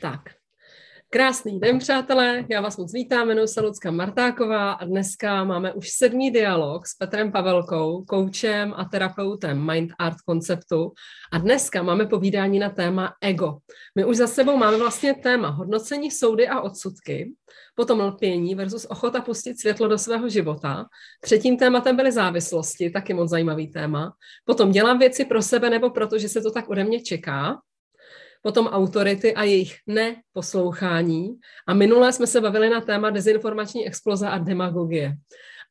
Tak, Krásný den, přátelé, já vás moc vítám, jmenuji se Lucka Martáková a dneska máme už sedmý dialog s Petrem Pavelkou, koučem a terapeutem Mind Art konceptu a dneska máme povídání na téma ego. My už za sebou máme vlastně téma hodnocení soudy a odsudky, potom lpění versus ochota pustit světlo do svého života. Třetím tématem byly závislosti, taky moc zajímavý téma. Potom dělám věci pro sebe nebo proto, že se to tak ode mě čeká potom autority a jejich neposlouchání. A minule jsme se bavili na téma dezinformační exploze a demagogie.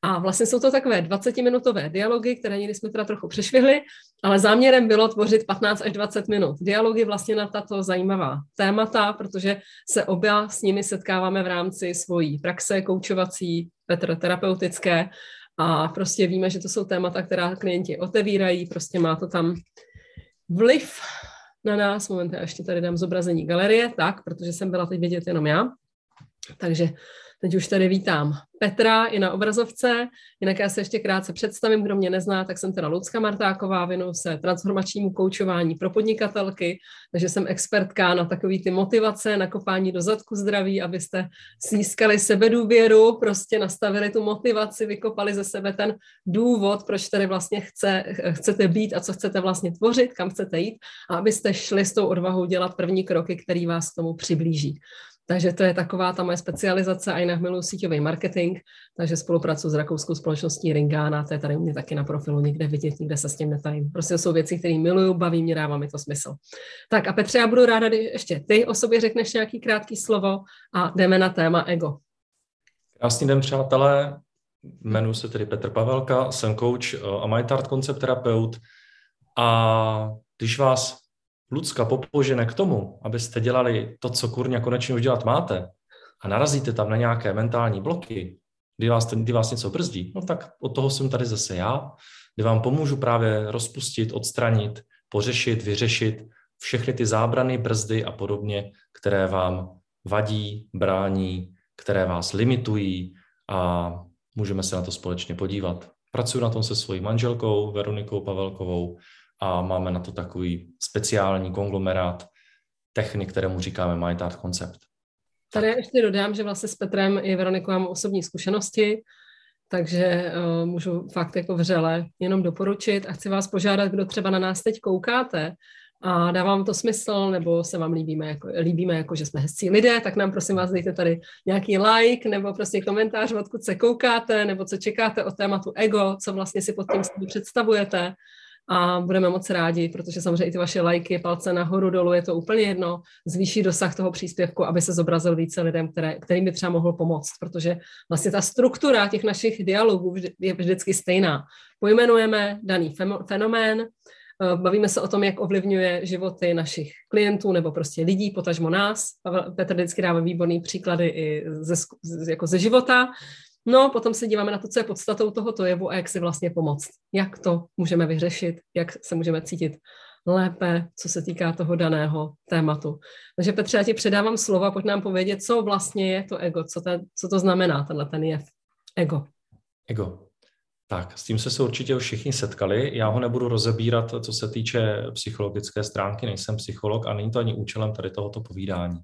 A vlastně jsou to takové 20-minutové dialogy, které někdy jsme teda trochu přešvihli, ale záměrem bylo tvořit 15 až 20 minut. Dialogy vlastně na tato zajímavá témata, protože se oba s nimi setkáváme v rámci svojí praxe koučovací, terapeutické a prostě víme, že to jsou témata, která klienti otevírají, prostě má to tam vliv na nás. Moment, já ještě tady dám zobrazení galerie, tak, protože jsem byla teď vidět jenom já. Takže teď už tady vítám Petra i na obrazovce. Jinak já se ještě krátce představím, kdo mě nezná, tak jsem teda Lucka Martáková, věnuju se transformačnímu koučování pro podnikatelky, takže jsem expertka na takový ty motivace, na kopání do zadku zdraví, abyste získali sebedůvěru, prostě nastavili tu motivaci, vykopali ze sebe ten důvod, proč tady vlastně chce, chcete být a co chcete vlastně tvořit, kam chcete jít a abyste šli s tou odvahou dělat první kroky, který vás k tomu přiblíží. Takže to je taková ta moje specializace a jinak miluji síťový marketing, takže spolupracuji s rakouskou společností Ringana, to je tady u mě taky na profilu někde vidět, nikde se s tím netajím. Prostě jsou věci, které miluju, baví mě, dává mi to smysl. Tak a Petře, já budu ráda, když ještě ty o sobě řekneš nějaký krátký slovo a jdeme na téma ego. Krásný den, přátelé. Jmenuji se tedy Petr Pavelka, jsem coach eh, a MyTart koncept terapeut a když vás Lucka popožene k tomu, abyste dělali to, co kurňa konečně už dělat máte a narazíte tam na nějaké mentální bloky, kdy vás, kdy vás něco brzdí, no tak od toho jsem tady zase já, kdy vám pomůžu právě rozpustit, odstranit, pořešit, vyřešit všechny ty zábrany, brzdy a podobně, které vám vadí, brání, které vás limitují a můžeme se na to společně podívat. Pracuji na tom se svojí manželkou Veronikou Pavelkovou a máme na to takový speciální konglomerát technik, kterému říkáme My Art Concept. Tady ještě dodám, že vlastně s Petrem i Veronikou mám osobní zkušenosti, takže uh, můžu fakt jako vřele jenom doporučit a chci vás požádat, kdo třeba na nás teď koukáte a dává vám to smysl, nebo se vám líbíme jako, líbíme jako, že jsme hezcí lidé, tak nám prosím vás dejte tady nějaký like, nebo prostě komentář, odkud se koukáte, nebo co čekáte o tématu ego, co vlastně si pod tím představujete a budeme moc rádi, protože samozřejmě i ty vaše lajky, palce nahoru, dolů, je to úplně jedno, zvýší dosah toho příspěvku, aby se zobrazil více lidem, které, kterým by třeba mohl pomoct, protože vlastně ta struktura těch našich dialogů je vždycky stejná. Pojmenujeme daný fenomén, eh, Bavíme se o tom, jak ovlivňuje životy našich klientů nebo prostě lidí, potažmo nás. Petr vždycky dává výborný příklady i ze, jako ze života. No, potom se díváme na to, co je podstatou tohoto jevu a jak si vlastně pomoct. Jak to můžeme vyřešit, jak se můžeme cítit lépe, co se týká toho daného tématu. Takže Petře, já ti předávám slova, pojď nám povědět, co vlastně je to ego, co, to, co to znamená, tenhle ten jev. Ego. Ego. Tak, s tím se se určitě všichni setkali. Já ho nebudu rozebírat, co se týče psychologické stránky, nejsem psycholog a není to ani účelem tady tohoto povídání.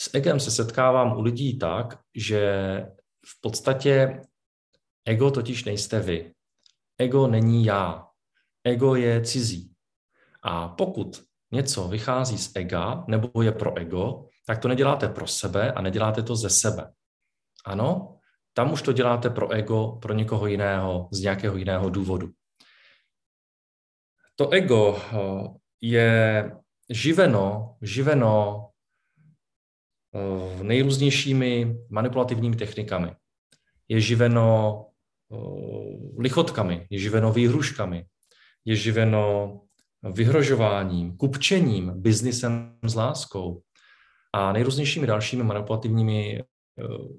S egem se setkávám u lidí tak, že v podstatě ego totiž nejste vy. Ego není já. Ego je cizí. A pokud něco vychází z ega nebo je pro ego, tak to neděláte pro sebe a neděláte to ze sebe. Ano, tam už to děláte pro ego, pro někoho jiného, z nějakého jiného důvodu. To ego eh, je živeno, živeno nejrůznějšími manipulativními technikami. Je živeno eh, lichotkami, je živeno výhruškami, je živeno vyhrožováním, kupčením, biznisem s láskou a nejrůznějšími dalšími manipulativními eh,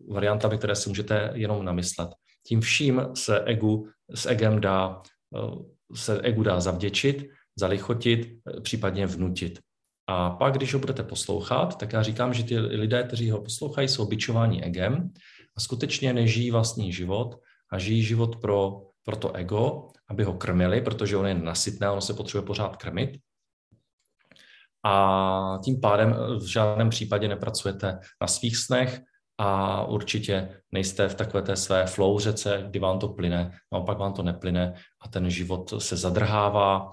variantami, které si můžete jenom namyslet. Tím vším se egu, s egem dá, se egu dá zavděčit, zalichotit, případně vnutit. A pak, když ho budete poslouchat, tak já říkám, že ty lidé, kteří ho poslouchají, jsou bičováni egem a skutečně nežijí vlastní život a žijí život pro, pro to ego, aby ho krmili, protože on je nasytné, ono se potřebuje pořád krmit. a tím pádem v žádném případě nepracujete na svých snech a určitě nejste v takové té své flow řece, kdy vám to plyne, naopak vám to neplyne a ten život se zadrhává,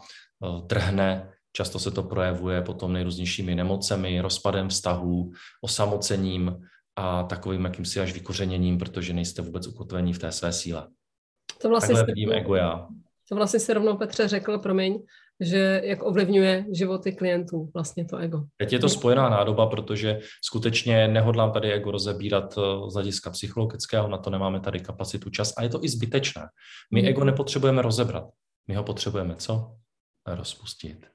trhne, často se to projevuje potom nejrůznějšími nemocemi, rozpadem vztahů, osamocením a takovým jakýmsi až vykořeněním, protože nejste vůbec ukotvení v té své síle. To vlastně Takhle vidím ego já. To vlastně si rovnou Petře řekl, promiň, že jak ovlivňuje životy klientů vlastně to ego. Teď je to spojená nádoba, protože skutečně nehodlám tady ego rozebírat eh, z hlediska psychologického, na to nemáme tady kapacitu čas a je to i zbytečné. My hmm. ego nepotřebujeme rozebrat, my ho potřebujeme co? Rozpustit.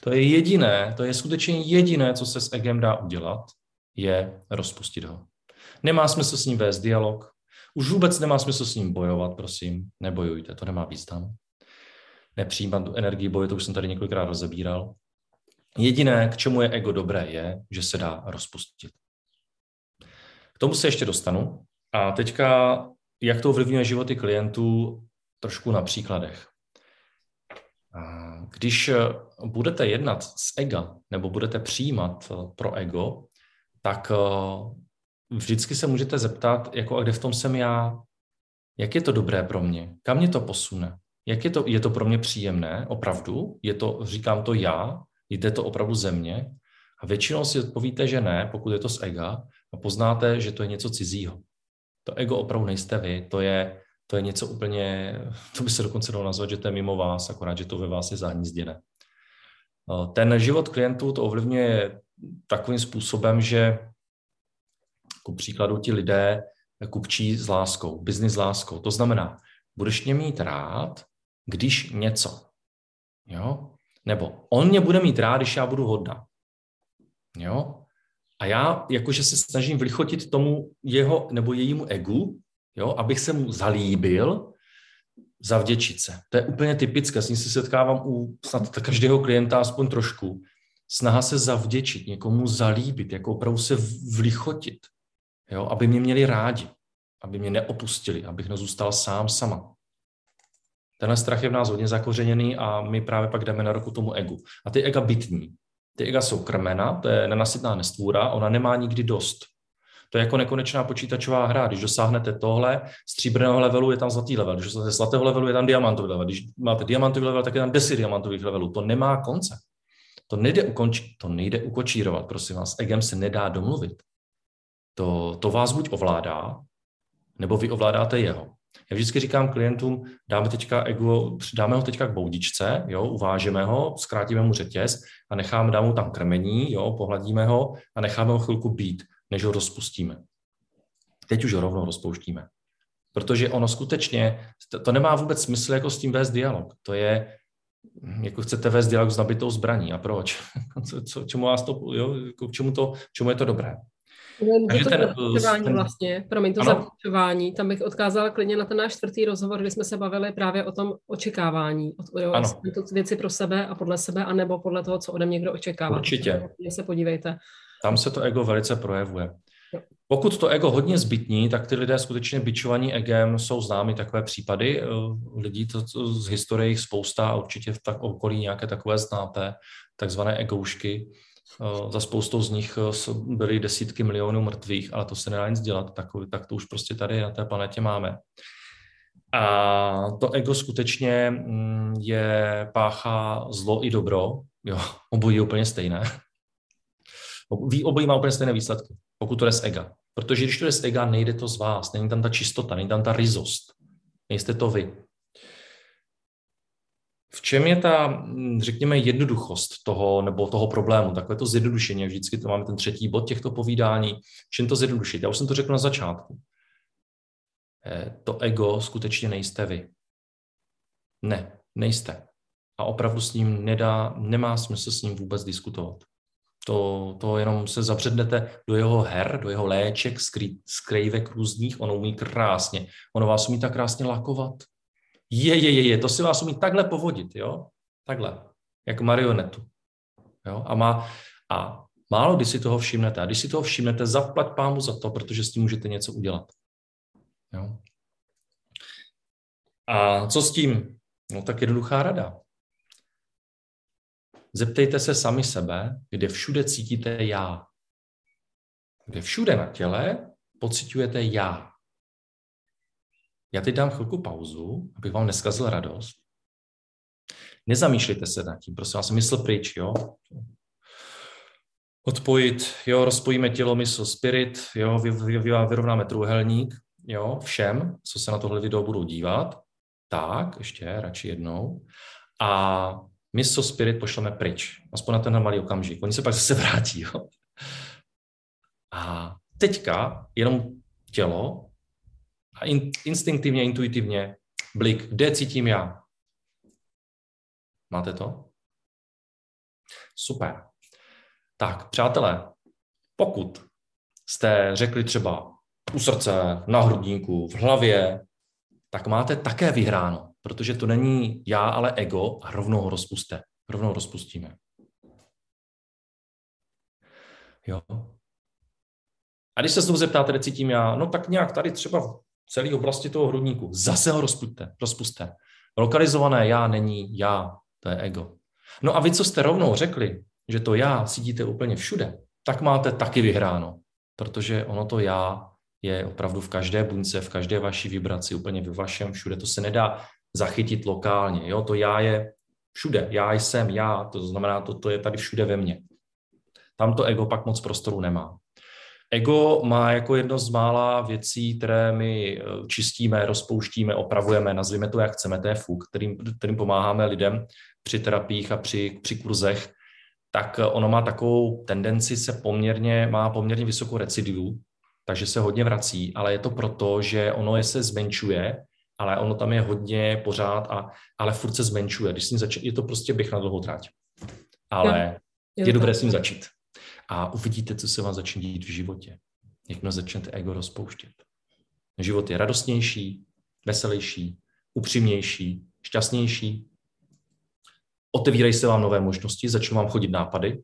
To je jediné, to je skutečně jediné, co se s egem dá udělat, je rozpustit ho. Nemá smysl s ním vést dialog, už vůbec nemá smysl s ním bojovat, prosím, nebojujte, to nemá význam nepřijímat tu energii boje, to už jsem tady několikrát rozebíral. Jediné, k čemu je ego dobré, je, že se dá rozpustit. K tomu se ještě dostanu. A teďka, jak to ovlivňuje životy klientů, trošku na příkladech. Když budete jednat s ega, nebo budete přijímat pro ego, tak eh, vždycky se můžete zeptat, jako a kde v tom jsem já, jak je to dobré pro mě, kam mě to posune, jak je to, je to pro mě příjemné, opravdu? Je to, říkám to já, jde to opravdu ze mě? A většinou si odpovíte, že ne, pokud je to z ega, a poznáte, že to je něco cizího. To ego opravdu nejste vy, to je, to je něco úplně, to by se dokonce dalo nazvat, že to je mimo vás, akorát, že to ve vás je zahnízděné. Ten život klientů to ovlivňuje takovým způsobem, že ku příkladu ti lidé kupčí s láskou, biznis s láskou. To znamená, budeš mě mít rád, když něco. Jo? Nebo on mě bude mít rád, když já budu hodná. Jo? A já jakože se snažím vlichotit tomu jeho nebo jejímu egu, jo, abych se mu zalíbil, zavděčit se. To je úplně typické, s ním se setkávám u snad každého klienta aspoň trošku. Snaha se zavděčit, někomu zalíbit, jako opravdu se vlichotit, jo, aby mě měli rádi, aby mě neopustili, abych nezůstal sám sama. Tenhle strach je v nás hodně zakořeněný a my právě pak jdeme na roku tomu egu. A ty ega bytní. Ty ega jsou krmena, to je nenasytná nestvůra, ona nemá nikdy dost. To je jako nekonečná počítačová hra. Když dosáhnete tohle stříbrného levelu, je tam zlatý level. Když dosáhnete zlatého levelu, je tam diamantový level. Když máte diamantový level, tak je tam 10 diamantových levelů. To nemá konce. To nejde, ukončit, to nejde ukočírovat, prosím vás. Egem se nedá domluvit. To, to vás buď ovládá, nebo vy ovládáte jeho. Já vždycky říkám klientům, dáme, teďka ego, dáme ho teďka k boudičce, jo, uvážeme ho, zkrátíme mu řetěz a necháme, dáme mu tam krmení, jo, pohladíme ho a necháme ho chvilku být, než ho rozpustíme. Teď už ho rovnou rozpouštíme. Protože ono skutečně, to nemá vůbec smysl jako s tím vést dialog. To je, jako chcete vést dialog s nabitou zbraní. A proč? Co, co, čemu vás to, jo, jako čemu, to, čemu je to dobré? Takže to ten, ten, vlastně, promiň, to započování, tam bych odkázala klidně na ten náš čtvrtý rozhovor, kdy jsme se bavili právě o tom očekávání, o, jo, to věci pro sebe a podle sebe, anebo podle toho, co ode mě kdo očekává. Určitě. Takže se podívejte. Tam se to ego velice projevuje. Pokud to ego hodně zbytní, tak ty lidé skutečně byčovaní egem jsou známy takové případy. Eh, lidí to, to z historie jich spousta a určitě v tak okolí nějaké takové znáte, takzvané egoušky Eh, za spoustou z nich eh, byly desítky milionů mrtvých, ale to se nedá nic dělat, tak, tak to už prostě tady na té planetě máme. A to ego skutečně mm, je páchá zlo i dobro, jo, obojí je úplně stejné. Obojí má úplně stejné výsledky, pokud to je z ega. Protože když to je z ega, nejde to z vás, není tam ta čistota, není tam ta rizost. Nejste to vy. V čem je ta, řekněme, jednoduchost toho nebo toho problému, takové to zjednodušení, vždycky to máme ten třetí bod těchto povídání, čím to zjednodušit? Já už jsem to řekl na začátku. Eh, to ego skutečně nejste vy. Ne, nejste. A opravdu s ním nedá, nemá smysl s ním vůbec diskutovat. To, to jenom se zapřednete do jeho her, do jeho léček, skrý, skrývek různých, ono umí krásně. Ono vás umí tak krásně lakovat, je, je, je, je, to si vás umí takhle povodit, jo? Takhle, jako marionetu. Jo? A, má, a málo kdy si toho všimnete. A když si toho všimnete, zaplať pámu za to, protože s tím můžete něco udělat. Jo? A co s tím? No tak jednoduchá rada. Zeptejte se sami sebe, kde všude cítíte já. Kde všude na těle pocitujete já. Já teď dám chvilku pauzu, abych vám neskazil radost. Nezamýšlejte se nad tím, prosím vás, mysl pryč, jo? Odpojit, jo, rozpojíme tělo, mysl, spirit, jo, vy, vy, vy, vyrovnáme trůhelník, jo, všem, co se na tohle video budou dívat. Tak, ještě radši jednou. A mysl, spirit pošleme pryč, aspoň na ten malý okamžik. Oni se pak zase vrátí, jo. A teďka jenom tělo a in, instinktivně, intuitivně blik, kde cítím já. Máte to? Super. Tak, přátelé, pokud jste řekli třeba u srdce, na hrudníku, v hlavě, tak máte také vyhráno, protože to není já, ale ego a rovnou ho rozpuste. Rovnou rozpustíme. Jo. A když se znovu zeptáte, kde cítím já, no tak nějak tady třeba v celé oblasti toho hrudníku, zase ho rozpuste, rozpuste. Lokalizované já není já, to je ego. No a vy, co jste rovnou řekli, že to já cítíte úplně všude, tak máte taky vyhráno, protože ono to já je opravdu v každé buňce, v každé vaší vibraci, úplně ve vašem všude. To se nedá zachytit lokálně. Jo? To já je všude. Já jsem já, to znamená, to, to je tady všude ve mně. Tam to ego pak moc prostoru nemá. Ego má jako jedno z mála věcí, které my eh, čistíme, rozpouštíme, opravujeme, nazvíme to, jak chceme, to je fuk, kterým, kterým pomáháme lidem při terapiích a při, při kurzech, tak eh, ono má takovou tendenci se poměrně, má poměrně vysokou recidivu, takže se hodně vrací, ale je to proto, že ono je se zmenšuje, ale ono tam je hodně pořád, a, ale furt se zmenšuje. Když s ním zač- je to prostě běh na dlouhou trať. Ale je, je dobré s ním začít. A uvidíte, co se vám začne dít v životě. Jakmile začnete ego rozpouštět. Život je radostnější, veselější, upřímnější, šťastnější. Otevírají se vám nové možnosti, začnou vám chodit nápady,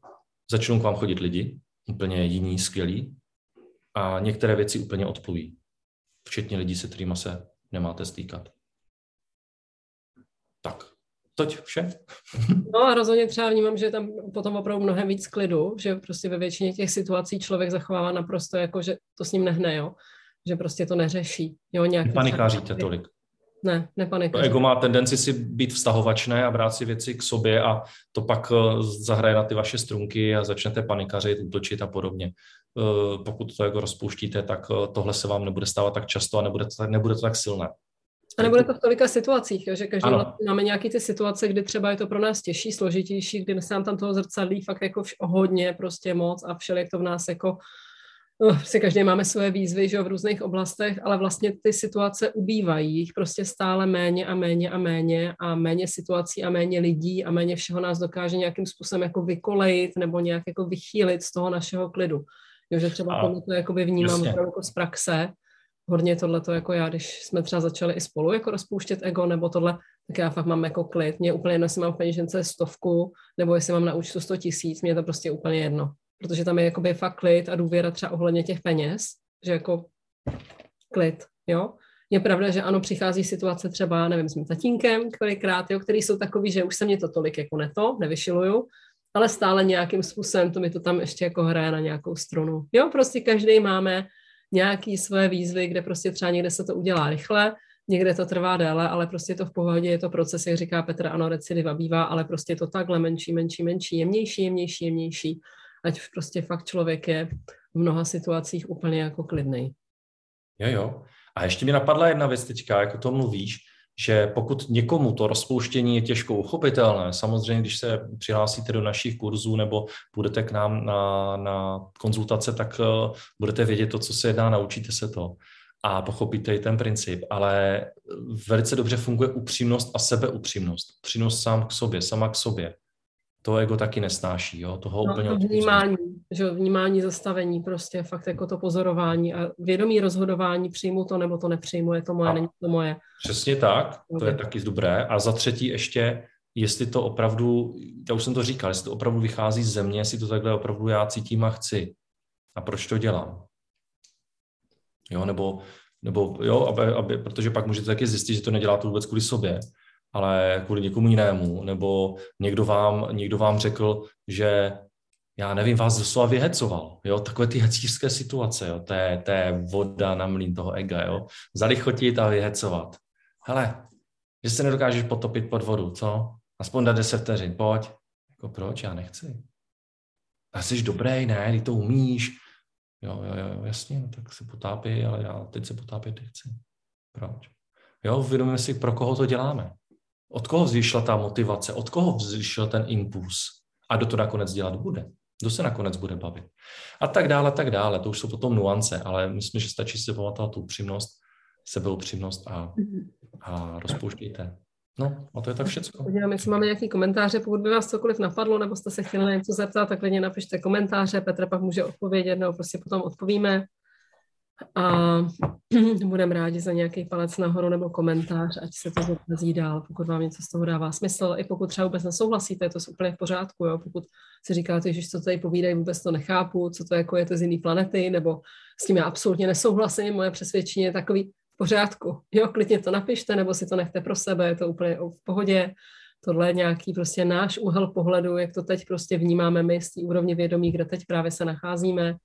začnou k vám chodit lidi, úplně jiní, skvělí, a některé věci úplně odplují, včetně lidí, se kterými se nemáte stýkat. Tak, toť vše. No a rozhodně třeba vnímám, že tam potom opravdu mnohem víc klidu, že prostě ve většině těch situací člověk zachovává naprosto jako, že to s ním nehne, jo. Že prostě to neřeší. Jo, nějaký Panikáříte tolik. Ne, nepanikař. To ego má tendenci si být vztahovačné a brát si věci k sobě a to pak eh, zahraje na ty vaše strunky a začnete panikařit, útočit a podobně. Eh, pokud to ego rozpouštíte, tak eh, tohle se vám nebude stávat tak často a nebude to tak, nebude to tak silné. A nebude to v tolika situacích, jo, že každý vlastně máme nějaké ty situace, kdy třeba je to pro nás těžší, složitější, kdy se nám tam toho zrcadlí fakt jako vš- hodně, prostě moc a všelijak to v nás jako uh, si každý máme své výzvy že jo, v různých oblastech, ale vlastně ty situace ubývají, jich prostě stále méně a méně a méně a méně situací a méně lidí a méně všeho nás dokáže nějakým způsobem jako vykolejit nebo nějak jako vychýlit z toho našeho klidu. Jo, že třeba tohle to jakoby vnímám jako z praxe, hodně tohle to jako já, když jsme třeba začali i spolu jako rozpouštět ego nebo tohle, tak já fakt mám jako klid. Mě úplně jedno, jestli mám v peněžence stovku, nebo jestli mám na účtu 100 tisíc, mě je to prostě úplně jedno. Protože tam je jakoby fakt klid a důvěra třeba ohledně těch peněz, že jako klid, jo. Je pravda, že ano, přichází situace třeba, nevím, s mým tatínkem, kolikrát, jo, který jsou takový, že už se mě to tolik jako neto, nevyšiluju, ale stále nějakým způsobem to mi to tam ještě jako hraje na nějakou strunu. Jo, prostě každý máme nějaký své výzvy, kde prostě třeba někde se to udělá rychle, někde to trvá déle, ale prostě to v pohodě, je to proces, jak říká Petr, ano, recidiva bývá, ale prostě je to takhle menší, menší, menší, jemnější, jemnější, jemnější, ať prostě fakt člověk je v mnoha situacích úplně jako klidný. Jo, jo. A ještě mi napadla jedna věc teďka, jako to mluvíš, že pokud někomu to rozpouštění je těžko uchopitelné, samozřejmě, když se přihlásíte do našich kurzů nebo půjdete k nám na, na konzultace, tak uh, budete vědět to, co se jedná, naučíte se to a pochopíte i ten princip, ale velice dobře funguje upřímnost a sebeupřímnost. Upřímnost sám k sobě, sama k sobě to ego taky nesnáší, jo, toho no, úplně to vnímání, že vnímání, zastavení, prostě fakt jako to pozorování a vědomí rozhodování, přijmu to nebo to nepřijmu, je to moje, a není to moje. Přesně tak, to je taky dobré. A za třetí ještě, jestli to opravdu, já už jsem to říkal, jestli to opravdu vychází z země, jestli to takhle opravdu já cítím a chci. A proč to dělám? Jo, nebo, nebo jo, aby, aby, protože pak můžete taky zjistit, že to neděláte vůbec kvůli sobě, ale kvůli někomu jinému, nebo někdo vám, někdo vám řekl, že já nevím, vás doslova vyhecoval, jo, takové ty hecířské situace, jo, to je, voda na mlín toho ega, jo, zalichotit a vyhecovat. Hele, že se nedokážeš potopit pod vodu, co? Aspoň na 10 vteřin, pojď. Jako proč? Já nechci. A jsi dobrý, ne, ty to umíš. Jo, jo, jo, jasně, no, tak se potápí, ale já teď se potápět nechci. Proč? Jo, uvědomíme si, pro koho to děláme. Od koho vzýšla ta motivace, od koho vzýšel ten impuls a kdo to nakonec dělat bude. Kdo se nakonec bude bavit. A tak dále, tak dále. To už jsou potom nuance, ale myslím, že stačí si pamatovat tu upřímnost, sebeupřímnost a, a rozpouštějte. No, a to je tak všechno. Podívám, jestli máme nějaké komentáře. Pokud by vás cokoliv napadlo, nebo jste se chtěli něco zeptat, tak klidně napište komentáře. Petr pak může odpovědět, nebo prostě potom odpovíme. A budeme rádi za nějaký palec nahoru nebo komentář, ať se to zobrazí dál, pokud vám něco z toho dává smysl. I pokud třeba vůbec nesouhlasíte, je to úplně v pořádku. Jo? Pokud si říkáte, že co tady povídají, vůbec to nechápu, co to jako je to z jiné planety, nebo s tím já absolutně nesouhlasím, moje přesvědčení je takový, pořádku. Jo, klidně to napište, nebo si to nechte pro sebe, je to úplně v pohodě. Tohle je nějaký prostě náš úhel pohledu, jak to teď prostě vnímáme my z té úrovně vědomí, kde teď právě se nacházíme.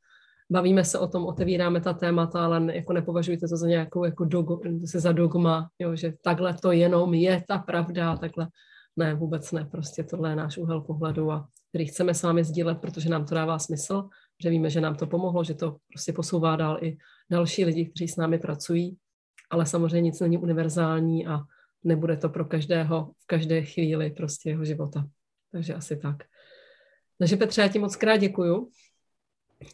Bavíme se o tom, otevíráme ta témata, ale jako nepovažujte to za nějakou jako dogo, se za dogma, jo, že takhle to jenom je ta pravda, takhle. Ne, vůbec ne, prostě tohle je náš úhel pohledu a který chceme s vámi sdílet, protože nám to dává smysl, že víme, že nám to pomohlo, že to prostě posouvá dál i další lidi, kteří s námi pracují ale samozřejmě nic není univerzální a nebude to pro každého v každé chvíli prostě jeho života. Takže asi tak. Takže Petře, já ti moc krát děkuju.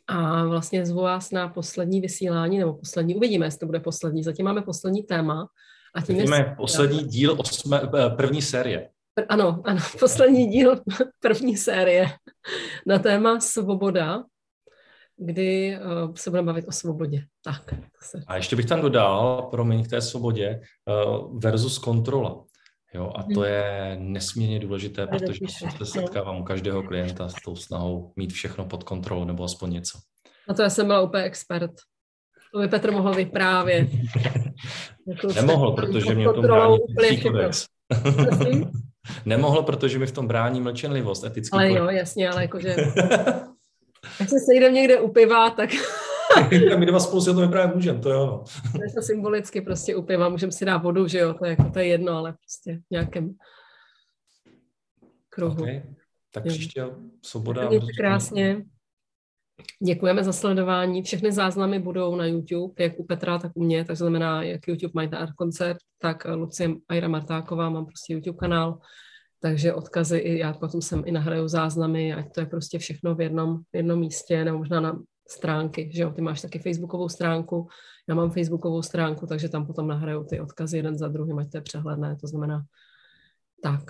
A vlastně zvu vás na poslední vysílání, nebo poslední, uvidíme, jestli to bude poslední. Zatím máme poslední téma. A tím Zatím je poslední díl osme, eh, první série. Ano, ano, poslední díl první série na téma svoboda kdy uh, se budeme bavit o svobodě. Tak. Se... A ještě bych tam dodal, promiň, k té svobodě, uh, versus kontrola. Jo, a to mhm. je nesmírně důležité, protože se setkávám u každého klienta s tou snahou mít všechno pod kontrolou nebo aspoň něco. A to já jsem byla úplně expert. To by Petr mohl vyprávět. jako Nemohl, protože mě v tom brání kodex. Nemohl, protože mi v tom brání mlčenlivost, etický Ale kodex. jo, jasně, ale jakože Až se sejdeme někde u piva, tak... My dva spolu si to vyprávět můžeme, to jo. No. To je to symbolicky prostě u piva, můžeme si dát vodu, že jo, to je, jako, to je jedno, ale prostě v nějakém kruhu. Okay. Tak jo. příště svoboda. Mějte krásně. Děkujeme za sledování. Všechny záznamy budou na YouTube, jak u Petra, tak u mě, tak znamená, jak YouTube Mind Art koncert, tak Lucie Aira Martáková, mám prostě YouTube kanál takže odkazy i já potom sem i nahraju záznamy, ať to je prostě všechno v jednom, v jednom místě, nebo možná na stránky, že jo, ty máš taky facebookovou stránku, já mám facebookovou stránku, takže tam potom nahraju ty odkazy jeden za druhým, ať to je přehledné, to znamená tak.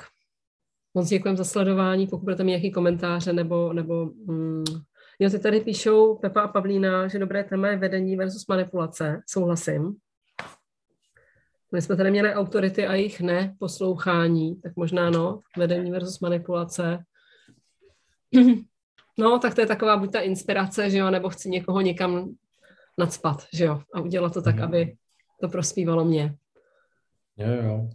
Moc děkujem za sledování, pokud budete mít nějaký komentáře nebo, nebo mm, jo, ty tady píšou Pepa a Pavlína, že dobré téma je vedení versus manipulace, souhlasím. My jsme tady měli autority a jejich neposlouchání, tak možná no, vedení versus manipulace. No, tak to je taková buď ta inspirace, že jo, nebo chci někoho někam nadspat, že jo, a udělat to tak, mm. aby to prospívalo mě. Jo, jo.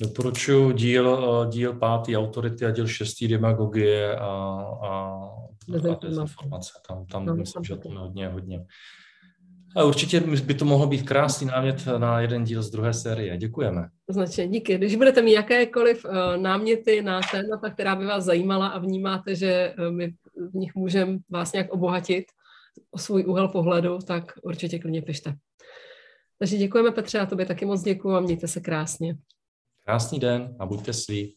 Doporučuji díl, eh, díl pátý autority a díl šestý demagogie a, a, a dezinformace. Tam, tam no, myslím, že to je hodně, hodně a určitě by to mohlo být krásný námět na jeden díl z druhé série. Děkujeme. Značně díky. Když budete mít jakékoliv uh, náměty na témata, která by vás zajímala a vnímáte, že uh, my v nich můžeme vás nějak obohatit o svůj úhel pohledu, tak určitě klidně pište. Takže děkujeme Petře a tobě taky moc děkuji a mějte se krásně. Krásný den a buďte svý.